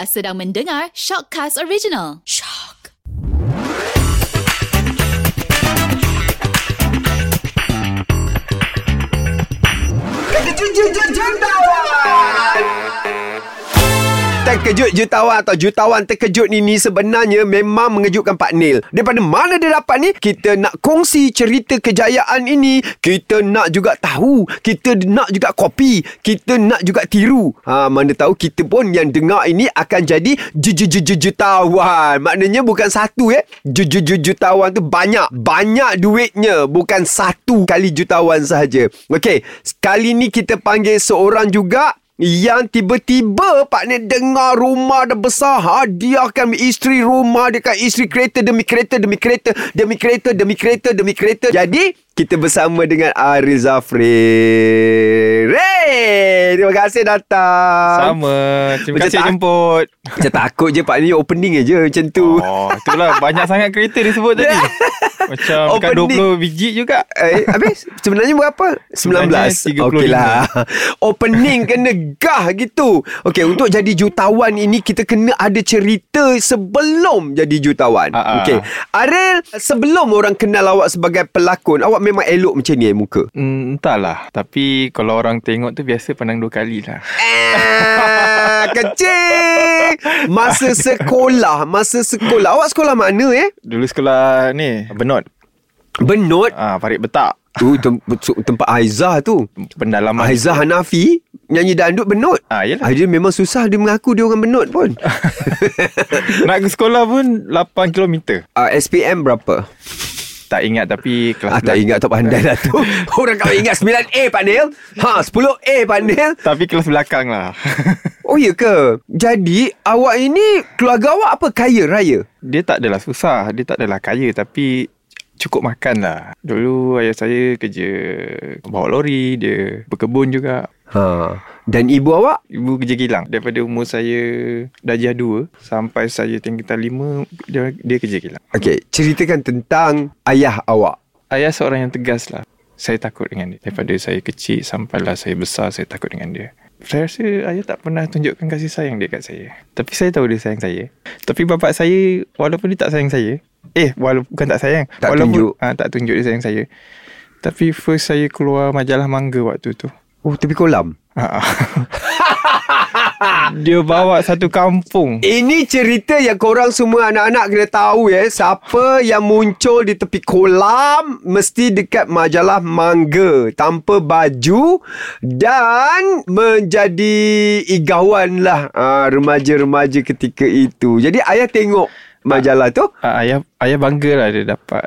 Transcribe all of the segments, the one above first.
Anda sedang mendengar Shockcast Original. Shock. Terkejut jutawan atau jutawan terkejut ni ni sebenarnya memang mengejutkan Pak Nil. Daripada mana dia dapat ni? Kita nak kongsi cerita kejayaan ini. Kita nak juga tahu. Kita nak juga kopi. Kita nak juga tiru. Ha, mana tahu kita pun yang dengar ini akan jadi jutawan. Maknanya bukan satu eh. Jutawan tu banyak. Banyak duitnya. Bukan satu kali jutawan sahaja. Okey. Kali ni kita panggil seorang juga yang tiba-tiba Pak Nek dengar rumah dah besar hadiahkan isteri rumah dekat isteri kereta demi kereta demi kereta demi kereta demi kereta demi kereta. Jadi kita bersama dengan Ariel Zafri Ray terima kasih datang Sama. Terima Macam kasih tak- jemput. macam takut je Pak ni opening je macam tu Oh, itulah banyak sangat kereta disebut tadi. Macam dekat Opening. 20 biji juga. Eh, habis sebenarnya berapa? 19. Sebenarnya 35. Okey lah. Opening kena gah gitu. Okey, untuk jadi jutawan ini kita kena ada cerita sebelum jadi jutawan. Ah, ah. Okey. Ariel, sebelum orang kenal awak sebagai pelakon, awak memang elok macam ni eh muka. Hmm, entahlah. Tapi kalau orang tengok tu biasa pandang dua kali lah. Ah, kecil. Masa sekolah, masa sekolah. Awak sekolah mana eh? Dulu sekolah ni, Benot. Benut. Ah, Farid Betak. Tu tem- tempat Aizah tu. Pendalaman. Aizah Hanafi nyanyi dandut benut. Ah, yelah. Ah, dia memang susah dia mengaku dia orang benut pun. Nak ke sekolah pun 8 km. uh, SPM berapa? Tak ingat tapi Ah, kelas tak belakang. ingat tak pandai lah tu. Orang kau ingat 9A Pak Nil. Ha, 10A Pak Nil. Tapi kelas belakang lah. Oh ya ke? Jadi awak ini keluarga awak apa kaya raya? dia tak adalah susah. Dia tak adalah kaya tapi cukup makan lah. Dulu ayah saya kerja bawa lori, dia berkebun juga. Ha. Dan ibu awak? Ibu kerja kilang. Daripada umur saya darjah 2 sampai saya tingkatan 5, dia, dia kerja kilang. Okey, ceritakan tentang ayah awak. Ayah seorang yang tegas lah. Saya takut dengan dia. Daripada saya kecil sampailah saya besar, saya takut dengan dia. Saya rasa ayah tak pernah tunjukkan kasih sayang dia kat saya. Tapi saya tahu dia sayang saya. Tapi bapak saya, walaupun dia tak sayang saya, eh, walaupun bukan tak sayang. Tak walaupun, tunjuk. Ha, tak tunjuk dia sayang saya. Tapi first saya keluar majalah mangga waktu tu. Oh, tepi kolam. Ha. dia bawa satu kampung. Ini cerita yang korang semua anak-anak kena tahu ya. Siapa yang muncul di tepi kolam mesti dekat majalah mangga tanpa baju dan menjadi igawan lah uh, remaja-remaja ketika itu. Jadi ayah tengok majalah tu. Ah, ayah ayah bangga lah dia dapat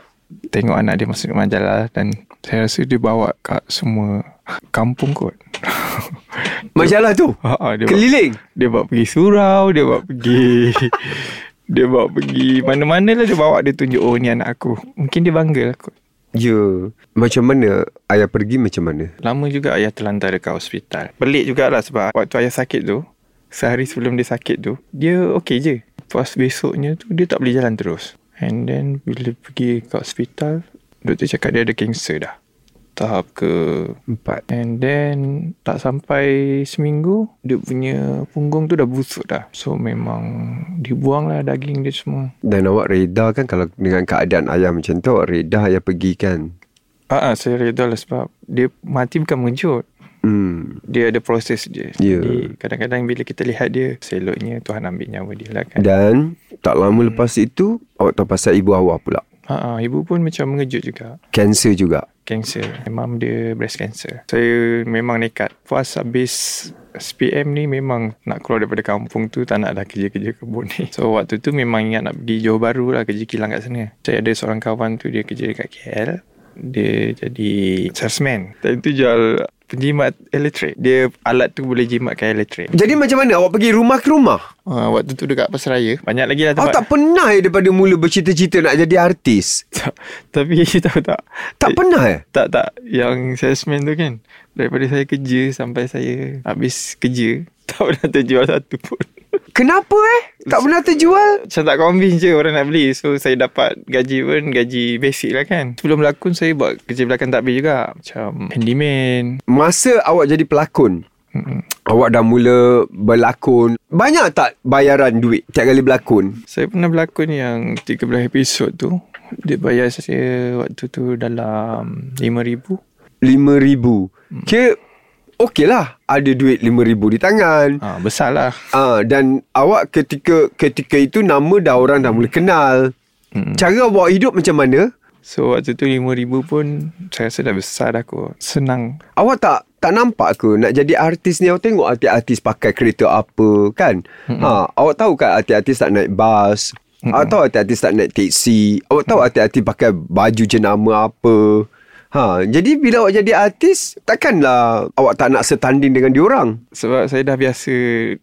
tengok anak dia masuk majalah dan saya rasa dia bawa kat semua kampung kot. Majalah tu. Ha, ha, dia bawa, Keliling. dia bawa pergi surau, dia bawa pergi dia bawa pergi mana-mana lah dia bawa dia tunjuk oh ni anak aku. Mungkin dia bangga lah kot. Ya. Macam mana ayah pergi macam mana? Lama juga ayah terlantar dekat hospital. Pelik jugalah sebab waktu ayah sakit tu, sehari sebelum dia sakit tu, dia okey je. Pas besoknya tu, dia tak boleh jalan terus. And then bila pergi ke hospital, doktor cakap dia ada kanser dah. Tahap ke Empat. And then tak sampai seminggu dia punya punggung tu dah busuk dah. So memang dibuang lah daging dia semua. Dan awak reda kan kalau dengan keadaan ayah macam tu, awak reda ayah pergi kan? Ah, ah saya reda lah sebab dia mati bukan mengejut. Hmm. Dia ada proses dia. Ya. Jadi kadang-kadang bila kita lihat dia, seloknya Tuhan ambil nyawa dia lah kan. Dan tak lama lepas itu awak tahu pasal ibu awak pula. Ah, ibu pun macam mengejut juga. Kanser juga. Cancer. Memang dia breast cancer. Saya memang nekat. Puas habis SPM ni memang nak keluar daripada kampung tu tak nak dah kerja-kerja kebun ni. So waktu tu memang ingat nak pergi Johor Bahru lah kerja kilang kat sana. Saya ada seorang kawan tu dia kerja dekat KL. Dia jadi salesman. Dan tu jual penjimat elektrik. Dia alat tu boleh jimatkan elektrik. Jadi macam mana awak pergi rumah ke rumah? Uh, waktu tu dekat Pasaraya. Banyak lagi lah Awak tempat. tak pernah ya daripada mula bercita-cita nak jadi artis? Tapi tahu tak? Tak pernah eh? Tak tak Yang salesman tu kan Daripada saya kerja Sampai saya Habis kerja Tak pernah terjual satu pun Kenapa eh? Tak pernah terjual? Macam tak convince je Orang nak beli So saya dapat Gaji pun Gaji basic lah kan Sebelum berlakon Saya buat kerja belakang takbir juga Macam handyman Masa awak jadi pelakon, Mm-mm. Awak dah mula berlakon. Banyak tak bayaran duit tiap kali berlakon? Saya pernah berlakon yang 13 episod tu. Dia bayar saya waktu tu dalam RM5,000. RM5,000. Hmm. Kira okey lah. Ada duit RM5,000 di tangan. Ha, besar lah. Ah dan awak ketika ketika itu nama dah orang dah mula kenal. Mm-mm. Cara awak hidup macam mana? So waktu tu RM5,000 pun saya rasa dah besar dah kot. Senang. Awak tak tak nampak ke nak jadi artis ni awak tengok artis-artis pakai kereta apa kan? Mm-hmm. Ha, awak tahu kan artis-artis tak naik bas? Mm-hmm. Awak tahu artis-artis tak naik teksi? Awak tahu artis-artis pakai baju jenama apa? Ha, jadi bila awak jadi artis, takkanlah awak tak nak setanding dengan diorang. Sebab saya dah biasa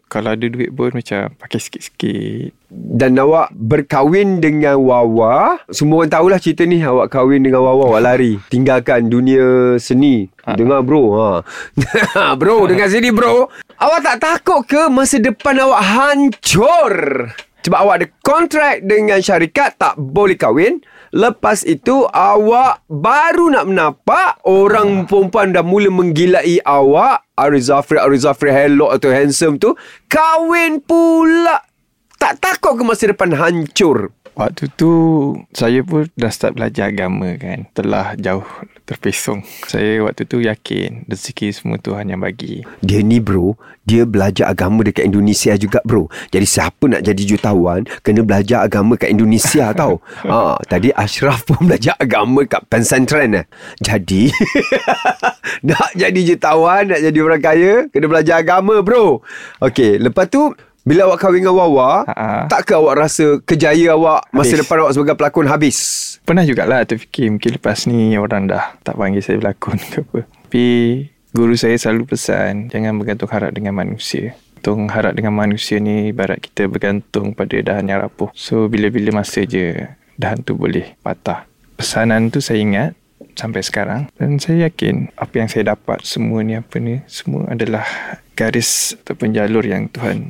kalau ada duit pun macam pakai sikit-sikit. Dan awak berkahwin dengan Wawa Semua orang tahulah cerita ni Awak kahwin dengan Wawa Awak lari Tinggalkan dunia seni Ha. Dengar bro ha. Bro dengar sini bro Awak tak takut ke Masa depan awak hancur Sebab awak ada kontrak Dengan syarikat Tak boleh kahwin. Lepas itu awak baru nak menapak. Orang perempuan dah mula menggilai awak. Ariz Zafri, Ariz Zafri hello atau handsome tu. Kahwin pula. Tak takut ke masa depan hancur? Waktu tu saya pun dah start belajar agama kan. Telah jauh terpesong. Saya waktu tu yakin rezeki semua Tuhan yang bagi. Dia ni bro, dia belajar agama dekat Indonesia juga bro. Jadi siapa nak jadi jutawan, kena belajar agama kat Indonesia tau. Ha, tadi Ashraf pun belajar agama kat pesantren eh. Jadi, nak jadi jutawan, nak jadi orang kaya, kena belajar agama bro. Okey, lepas tu, bila awak kahwin dengan Wawa, Ha-ha. tak ke awak rasa kejaya awak masa depan awak sebagai pelakon habis? Pernah jugalah terfikir mungkin lepas ni orang dah tak panggil saya berlakon ke apa. Tapi guru saya selalu pesan jangan bergantung harap dengan manusia. Bergantung harap dengan manusia ni ibarat kita bergantung pada dahan yang rapuh. So bila-bila masa je dahan tu boleh patah. Pesanan tu saya ingat sampai sekarang dan saya yakin apa yang saya dapat semua ni apa ni semua adalah garis ataupun jalur yang Tuhan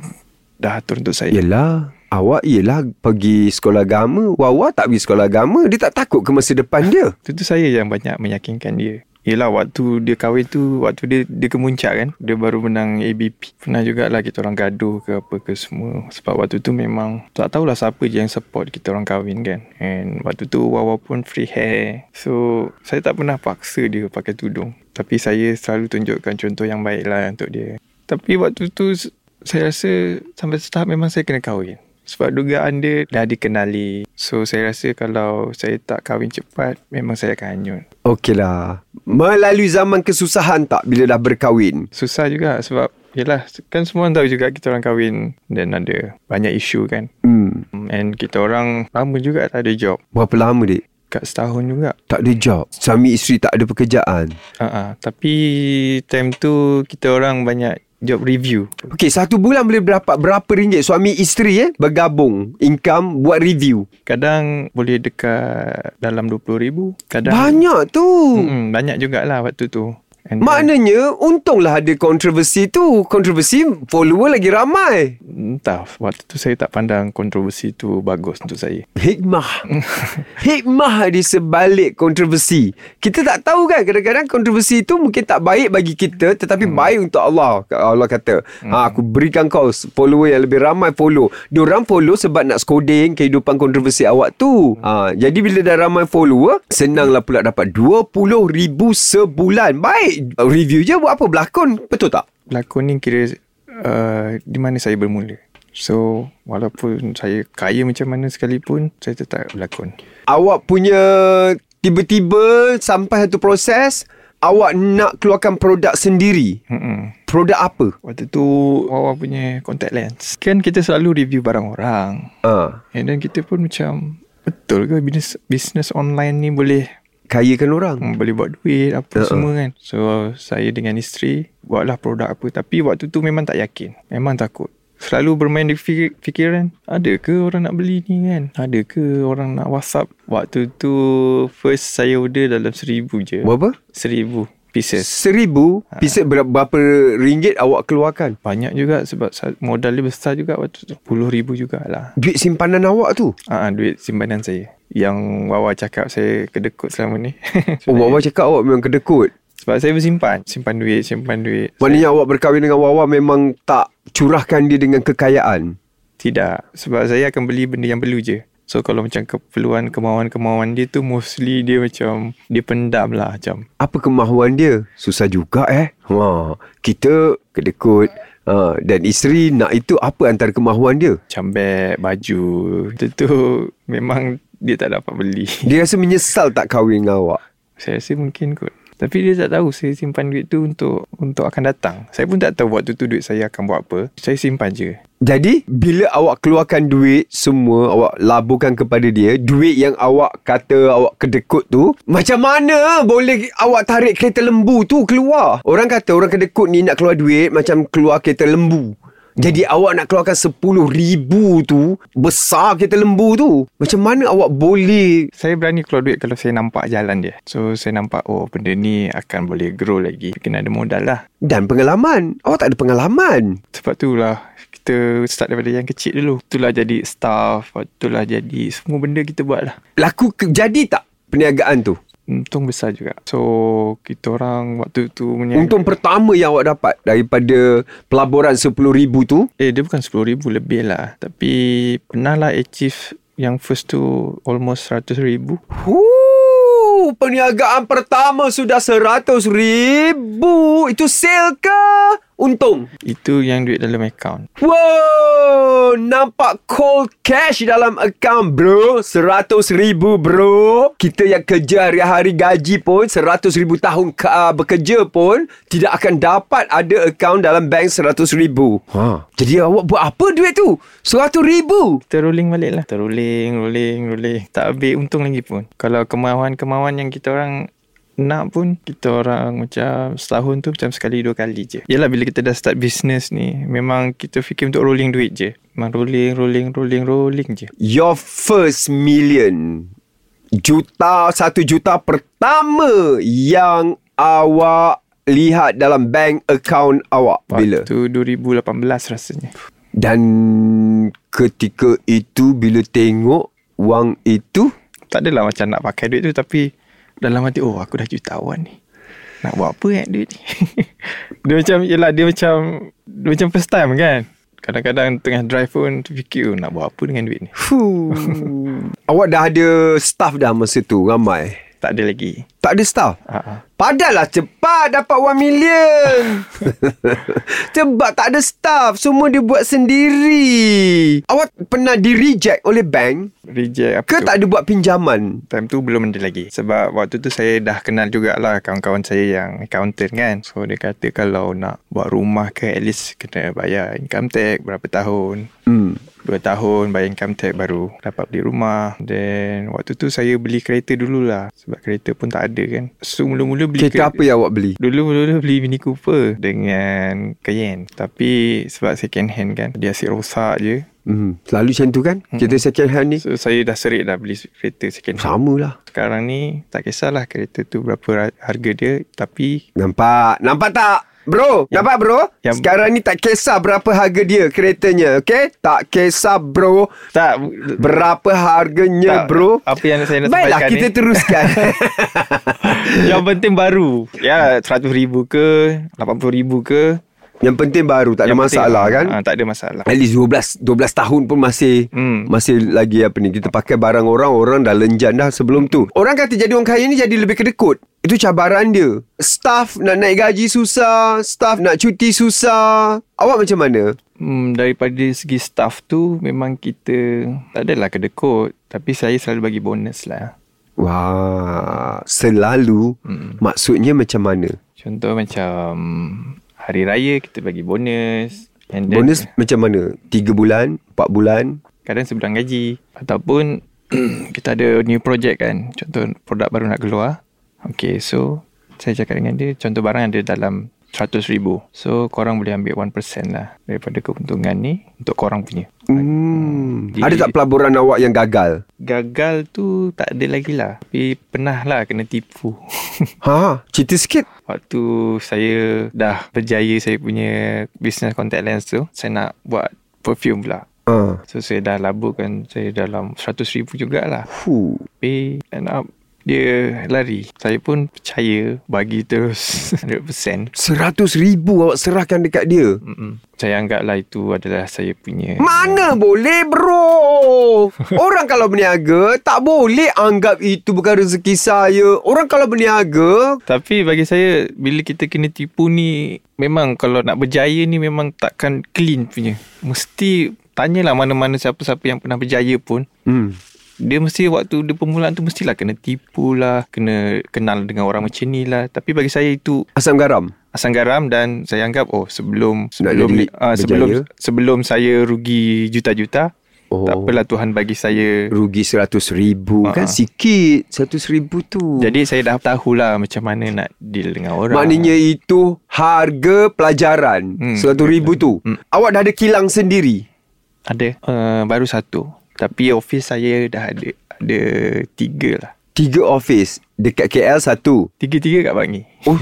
dah atur untuk saya. Yelah Awak yelah pergi sekolah agama. Wawa tak pergi sekolah agama Dia tak takut ke masa depan dia? Tentu saya yang banyak meyakinkan dia. Yelah waktu dia kahwin tu Waktu dia dia kemuncak kan? Dia baru menang ABP Pernah jugalah kita orang gaduh ke apa ke semua. Sebab waktu tu memang Tak tahulah siapa je yang support kita orang kahwin kan? And waktu tu Wawa pun free hair. So saya tak pernah paksa dia pakai tudung. Tapi saya selalu tunjukkan contoh yang baik lah untuk dia. Tapi waktu tu Saya rasa Sampai setahap memang saya kena kahwin sebab dugaan dia dah dikenali. So saya rasa kalau saya tak kahwin cepat, memang saya akan hanyut. Okey lah Melalui zaman kesusahan tak Bila dah berkahwin Susah juga sebab Yelah kan semua orang tahu juga kita orang kahwin Dan ada banyak isu kan hmm. And kita orang lama juga tak ada job Berapa lama dik? Kat setahun juga Tak ada job Suami isteri tak ada pekerjaan uh-uh. Tapi time tu kita orang banyak job review. Okey satu bulan boleh berapa Berapa ringgit Suami isteri eh Bergabung Income Buat review? Kadang boleh dekat dalam RM20,000 Kadang Banyak tu. Mm-mm, Banyak jugalah waktu tu And Maknanya Untunglah ada kontroversi tu. Kontroversi Follower lagi ramai. Entah Waktu tu saya tak pandang Kontroversi tu Bagus untuk saya. Hikmah. Hikmah di sebalik kontroversi. Kita tak tahu kan Kadang-kadang kontroversi itu Mungkin tak baik bagi kita Tetapi hmm. baik untuk Allah Allah kata. Hmm. ha, Aku berikan kau Follower yang lebih ramai follow. Diorang follow sebab nak skoding Kehidupan kontroversi awak tu. Ha, Jadi bila dah ramai follower Senanglah pula dapat RM20,000 sebulan. Baik Review je buat apa? Berlakon? Betul tak? Lakon ni kira uh, Di mana saya bermula. So Walaupun saya kaya macam mana sekalipun Saya tetap berlakon. Awak punya Tiba-tiba Sampai satu proses Awak nak keluarkan produk sendiri. Mm-mm. Produk apa? Waktu tu Wawa punya contact lens. Kan kita selalu review barang orang. Ah, And then kita pun macam Betul ke bisnes, bisnes online ni boleh kayakan orang. hmm, Boleh buat duit Apa Uh-uh. semua kan. So saya dengan isteri Buatlah produk apa. Tapi waktu tu memang tak yakin. Memang takut. Selalu bermain di fikir, fikiran Ada ke orang nak beli ni kan? Ada ke orang nak whatsapp? Waktu tu First saya order dalam seribu je. Berapa? Seribu pieces Seribu Pieces ber- berapa ringgit awak keluarkan? Banyak juga sebab modal dia besar juga waktu tu Puluh ribu jugalah Duit simpanan awak tu? Ah, duit simpanan saya Yang Wawa cakap saya kedekut selama ni Oh, awak cakap awak memang kedekut. Sebab saya bersimpan. Simpan duit, simpan duit. Maknanya awak berkahwin dengan Wawa memang tak curahkan dia dengan kekayaan. Tidak. Sebab saya akan beli benda yang perlu je. So kalau macam keperluan, kemauan-kemauan dia tu mostly dia macam, dia pendam lah macam. Apa kemahuan dia? Susah juga eh. Ha, kita kedekut ha, dan isteri nak itu apa antara kemahuan dia? Macam beg, baju. Itu tu memang dia tak dapat beli. Dia rasa menyesal tak kahwin dengan awak. Saya rasa mungkin kot. Tapi dia tak tahu saya simpan duit tu untuk untuk akan datang. Saya pun tak tahu waktu tu duit saya akan buat apa. Saya simpan je. Jadi bila awak keluarkan duit semua awak laburkan kepada dia, duit yang awak kata awak kedekut tu, macam mana boleh awak tarik kereta lembu tu keluar? Orang kata orang kedekut ni nak keluar duit macam keluar kereta lembu. Jadi awak nak keluarkan RM10,000 tu Besar kereta lembu tu Macam mana awak boleh Saya berani keluar duit kalau saya nampak jalan dia. So saya nampak oh benda ni akan boleh grow lagi. Kena ada modal lah. Dan pengalaman Awak tak ada pengalaman Sebab tu lah kita start daripada yang kecil dulu. Itulah jadi staff. Itulah jadi semua benda kita buat lah. Laku ke, jadi tak perniagaan tu? Untung besar juga. So kita orang waktu tu meniaga. Untung pertama yang awak dapat Daripada pelaburan RM10,000 tu Eh dia bukan RM10,000 lebih lah. Tapi pernah lah achieve yang first tu almost RM100,000. Huh, perniagaan pertama sudah RM100,000 Itu sale ke? Untung Itu yang duit dalam account. Wow, nampak cold cash dalam account bro. Seratus ribu bro. Kita yang kerja hari-hari gaji pun, seratus ribu tahun ke, uh, bekerja pun, tidak akan dapat ada account dalam bank seratus ribu. Ha. Jadi awak buat apa duit tu? Seratus ribu. Kita rolling balik lah. Kita rolling, rolling, rolling. Tak habis untung lagi pun. Kalau kemahuan-kemahuan yang kita orang nak pun kita orang macam setahun tu macam sekali dua kali je. Yalah bila kita dah start business ni memang kita fikir untuk rolling duit je. Memang rolling, rolling, rolling, rolling je. Your first million. Juta, satu juta pertama yang awak lihat dalam bank account awak. Bila? Waktu 2018 rasanya. Dan ketika itu bila tengok wang itu Tak adalah macam nak pakai duit tu tapi dalam hati oh aku dah jutawan ni. Nak buat apa kan duit ni? dia macam yelah dia macam dia macam first time kan. Kadang-kadang tengah drive pun fikir oh, nak buat apa dengan duit ni. Fuh. awak dah ada staff dah masa tu ramai. Tak ada lagi. Tak ada staff. Ha Padahlah cepat dapat 1 million. Sebab tak ada staff. Semua dia buat sendiri. Awak pernah di reject oleh bank? Reject apa Ke tu? tak ada buat pinjaman? Time tu belum ada lagi Sebab waktu tu saya dah kenal jugalah Kawan-kawan saya yang accountant kan So dia kata kalau nak buat rumah ke At least kena bayar income tax berapa tahun Hmm. Dua tahun bayar income tax baru dapat beli rumah Then waktu tu saya beli kereta dululah Sebab kereta pun tak ada kan So mula-mula beli Kereta apa yang awak beli? Dulu-dulu beli Mini Cooper dengan Cayenne Tapi sebab second hand kan Dia asyik rosak je Hmm. Selalu macam tu kan? Kereta second hand ni. So saya dah serik dah beli kereta second hand Sama lah. Sekarang ni tak kisahlah kereta tu berapa ra- harga dia Tapi Nampak? Nampak tak? Bro, Yang- nampak bro? yang- Sekarang ni tak kisah berapa harga dia keretanya, okay? Tak kisah bro tak berapa harganya tak, bro. Apa yang saya nak Baiklah, sampaikan kita ni teruskan. Yang penting baru Ya RM100,000 ke RM80,000 ke Yang penting baru, tak ada Yang penting- masalah kan? ha, Tak ada masalah At least 12 12 tahun pun masih Hmm. masih lagi apa ni kita pakai barang orang orang dah lenjan dah sebelum tu. Orang kata jadi orang kaya ni jadi lebih kedekut. Itu cabaran dia. Staff nak naik gaji susah, staff nak cuti susah. Awak macam mana? hmm, Daripada segi staff tu Memang kita Tak adalah kedekut Tapi saya selalu bagi bonus lah Wah, selalu Hmm. maksudnya macam mana? Contoh macam Hari Raya kita bagi bonus And then Bonus macam mana? 3 bulan, 4 bulan? Kadang sebulan gaji Ataupun Kita ada new project kan Contoh produk baru nak keluar Okay so Saya cakap dengan dia Contoh barang ada dalam 100 ribu So korang boleh ambil 1% lah Daripada keuntungan ni Untuk korang punya Hmm. Jadi- Ada tak pelaburan awak yang gagal? Gagal tu tak ada lagi lah Tapi pernah lah kena tipu Ha, cerita sikit. Waktu saya dah berjaya saya punya Business contact lens tu Saya nak buat perfume pula Ha. So saya dah laburkan Saya dalam 100 ribu jugalah Fuh. Tapi end up Dia lari. Saya pun percaya bagi terus 100%. Seratus ribu awak serahkan dekat dia. Mm-mm. Saya anggaplah itu adalah saya punya Mana boleh bro Orang kalau berniaga Tak boleh anggap itu bukan rezeki saya Orang kalau berniaga Tapi bagi saya Bila kita kena tipu ni Memang kalau nak berjaya ni Memang takkan clean punya Mesti Tanyalah mana-mana siapa-siapa yang pernah berjaya pun hmm. Dia mesti waktu dia permulaan tu Mestilah kena tipu lah Kena kenal dengan orang macam ni lah. Tapi bagi saya itu Asam garam? Asam garam dan saya anggap oh sebelum sebelum ni uh, sebelum berjaya? sebelum saya rugi juta-juta Oh. tak apalah Tuhan bagi saya. Rugi seratus ribu Ha-ha. Kan sikit Seratus ribu tu. Jadi saya dah tahulah macam mana nak deal dengan orang. Maknanya itu Harga pelajaran Hmm, Seratus ribu tu. Hmm. Awak dah ada kilang sendiri? Ada. Uh, Baru satu Tapi office saya dah ada Ada tiga lah. Tiga office? Dekat KL satu? Tiga-tiga kat Bangi. Oh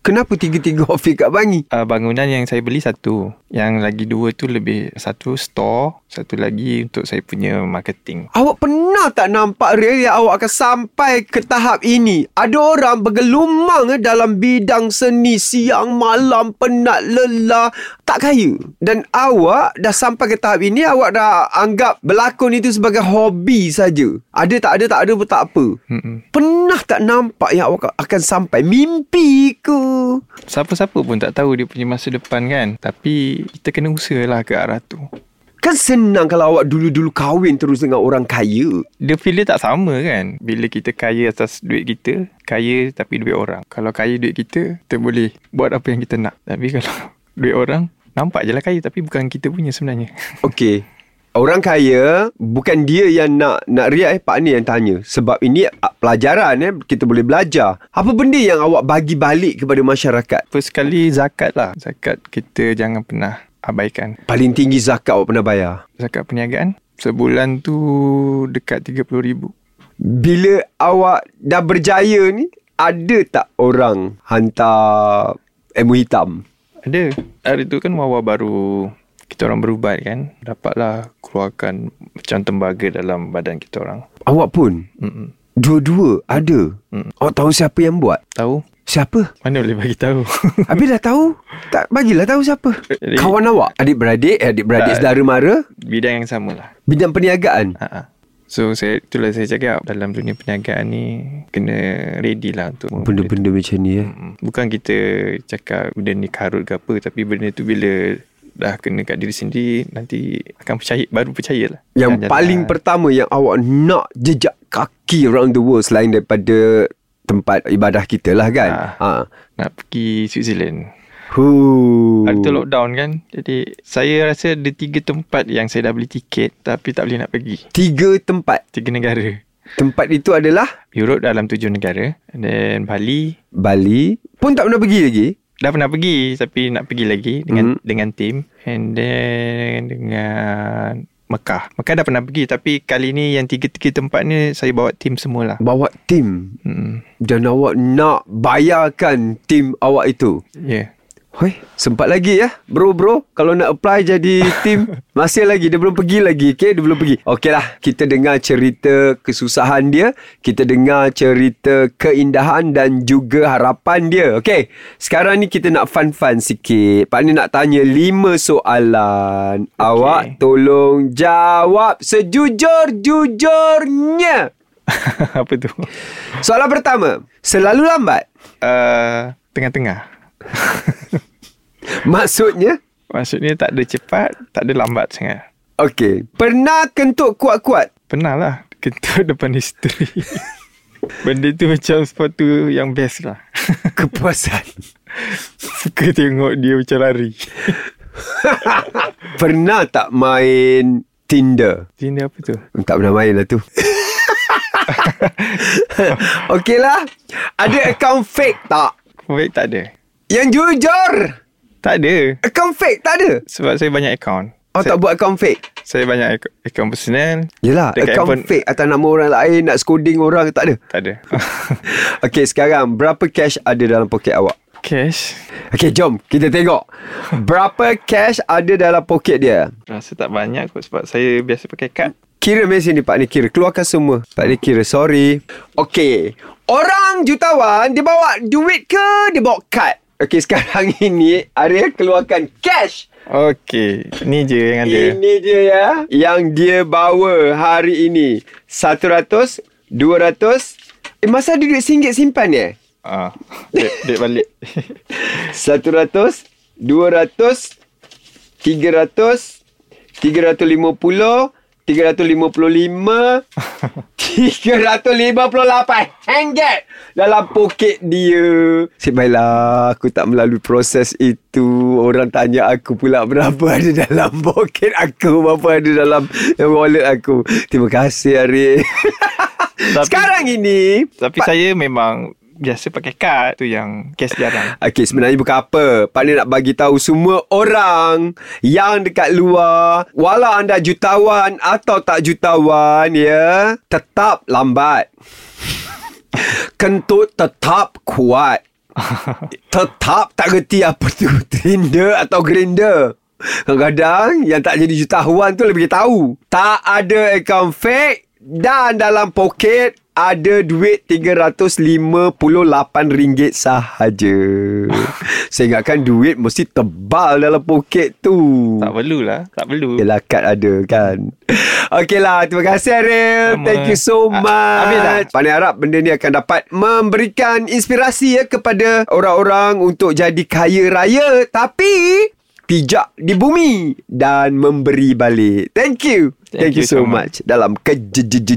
Kenapa tiga-tiga office kat Bangi? Uh, Bangunan yang saya beli satu. Yang lagi dua tu lebih Satu store Satu lagi untuk saya punya marketing. Awak pernah tak nampak real yang awak akan sampai ke tahap ini? Ada orang bergelumang dalam bidang seni siang malam penat lelah tak kaya. Dan awak dah sampai ke tahap ini awak dah anggap berlakon itu sebagai hobi saja. Ada tak ada tak ada pun tak apa. Mm-mm. Pernah tak nampak yang awak akan sampai mimpi ke? Siapa-siapa pun tak tahu dia punya masa depan kan Tapi kita kena usahalah ke arah tu Kan senang kalau awak dulu-dulu kahwin terus dengan orang kaya. Dia feel dia tak sama kan Bila kita kaya atas duit kita Kaya tapi duit orang Kalau kaya duit kita Kita boleh buat apa yang kita nak Tapi kalau duit orang Nampak je lah kaya Tapi bukan kita punya sebenarnya Okey. Orang kaya bukan dia yang nak nak riak eh Pak ni yang tanya sebab ini ah, pelajaran eh kita boleh belajar. Apa benda yang awak bagi balik kepada masyarakat? First sekali zakat lah Zakat kita jangan pernah abaikan Paling tinggi zakat awak pernah bayar. Zakat perniagaan Sebulan tu dekat RM30,000 Bila awak dah berjaya ni ada tak orang hantar ilmu hitam? Ada. Hari tu kan Wawa baru kita orang berubat kan. Dapatlah keluarkan macam tembaga dalam badan kita orang. Awak pun Mm-mm. dua-dua ada. Mm. Awak tahu siapa yang buat? Tahu? Siapa? Mana boleh bagi tahu? Habis dah tahu? Tak bagilah tahu siapa. Jadi- Kawan awak, adik-beradik, eh, adik-beradik Tak. saudara mara, Bidang yang sama lah. bidang perniagaan. Ha-ha. So saya itulah saya cakap dalam dunia perniagaan ni kena ready lah untuk Benda-benda macam ni eh. Bukan kita cakap benda ni karut ke apa tapi benda tu bila dah kena kat diri sendiri nanti akan percaya baru percayalah. Yang Akan paling pertama yang awak nak jejak kaki around the world selain daripada tempat ibadah kita lah kan. Ah. Ha. nak pergi Switzerland. Huh. Hari tu lockdown kan Jadi saya rasa ada tiga tempat yang saya dah beli tiket Tapi tak boleh nak pergi Tiga tempat. Tiga negara Tempat itu adalah Europe dalam tujuh negara And then Bali Bali. Pun tak pernah pergi lagi. Dah pernah pergi Tapi nak pergi lagi Dengan hmm. dengan tim And then Dengan Mekah Mekah dah pernah pergi Tapi kali ni yang tiga-tiga tempat ni Saya bawa tim semualah Bawa tim. hmm. Dan awak nak bayarkan tim awak itu. Ya yeah. Hoi, sempat lagi ya. Bro-bro Kalau nak apply jadi tim Masih lagi. Dia belum pergi lagi Okay? Dia belum pergi. Okey lah Kita dengar cerita Kesusahan dia. Kita dengar cerita Keindahan Dan juga harapan dia Okay? Sekarang ni kita nak fun-fun sikit. Pak ni nak tanya Lima soalan. Okay. Awak tolong jawab Sejujur-jujurnya. Apa tu? Soalan pertama Selalu lambat? Uh, Tengah-tengah Maksudnya? Maksudnya tak ada cepat Tak ada lambat sangat. Okey. Pernah kentut kuat-kuat? Pernah lah Kentut depan isteri. Benda tu macam sepatu yang best lah. Kepuasan. Suka tengok dia macam lari. Pernah tak main Tinder? Ini apa tu? Tak pernah main lah tu. Okey lah Ada akaun fake tak? Fake tak ada. Yang jujur Tak ada Akaun fake tak ada? Sebab saya banyak account Oh saya, tak buat akaun fake? Saya banyak ak- account personal Yelah Akaun handphone- fake Atas nama orang lain Nak scolding orang Tak ada Tak ada Okey sekarang Berapa cash ada dalam poket awak? Cash Okey jom Kita tengok Berapa cash ada dalam poket dia? Rasa tak banyak kot Sebab saya biasa pakai kad Kira mesin ni Pak ni kira. Keluarkan semua. Pak ni kira. Sorry. Okay. Orang jutawan dia bawa duit ke dia bawa kad? Okay sekarang ini Ariel keluarkan cash. Okey, ni je yang ada. Ini dia ya. Yang dia bawa hari ini. 100, 200. Eh masa ada duit RM1 simpan ya? Ah, dek, dek balik. 100, 200, 300, 350, 355, 358 ringgit dalam poket dia. Cik baiklah, aku tak melalui proses itu. Orang tanya aku pula berapa ada dalam poket aku, berapa ada dalam wallet aku. Terima kasih Arif. Tapi- Sekarang ini Tapi saya memang biasa pakai kad tu yang cash jarang. Okey, sebenarnya bukan apa. Ni nak bagi tahu semua orang yang dekat luar, walau anda jutawan atau tak jutawan ya, tetap lambat. Kentut tetap kuat. Tetap tak reti apa tu Tinder atau Grinder. Kadang-kadang yang tak jadi jutawan tu lebih tahu. Tak ada akaun fake dan dalam poket ada duit RM358 sahaja. Saya ingatkan duit mesti tebal dalam poket tu. Tak perlulah, tak perlu. Yelah kad ada kan Okeylah Terima kasih Ariel Sama. Thank you so Ah, much dah? Pandai harap benda ni akan dapat Memberikan inspirasi ya Kepada orang-orang Untuk jadi kaya raya Tapi Pijak di bumi Dan memberi balik Thank you Thank, you so much. Dalam kejutawan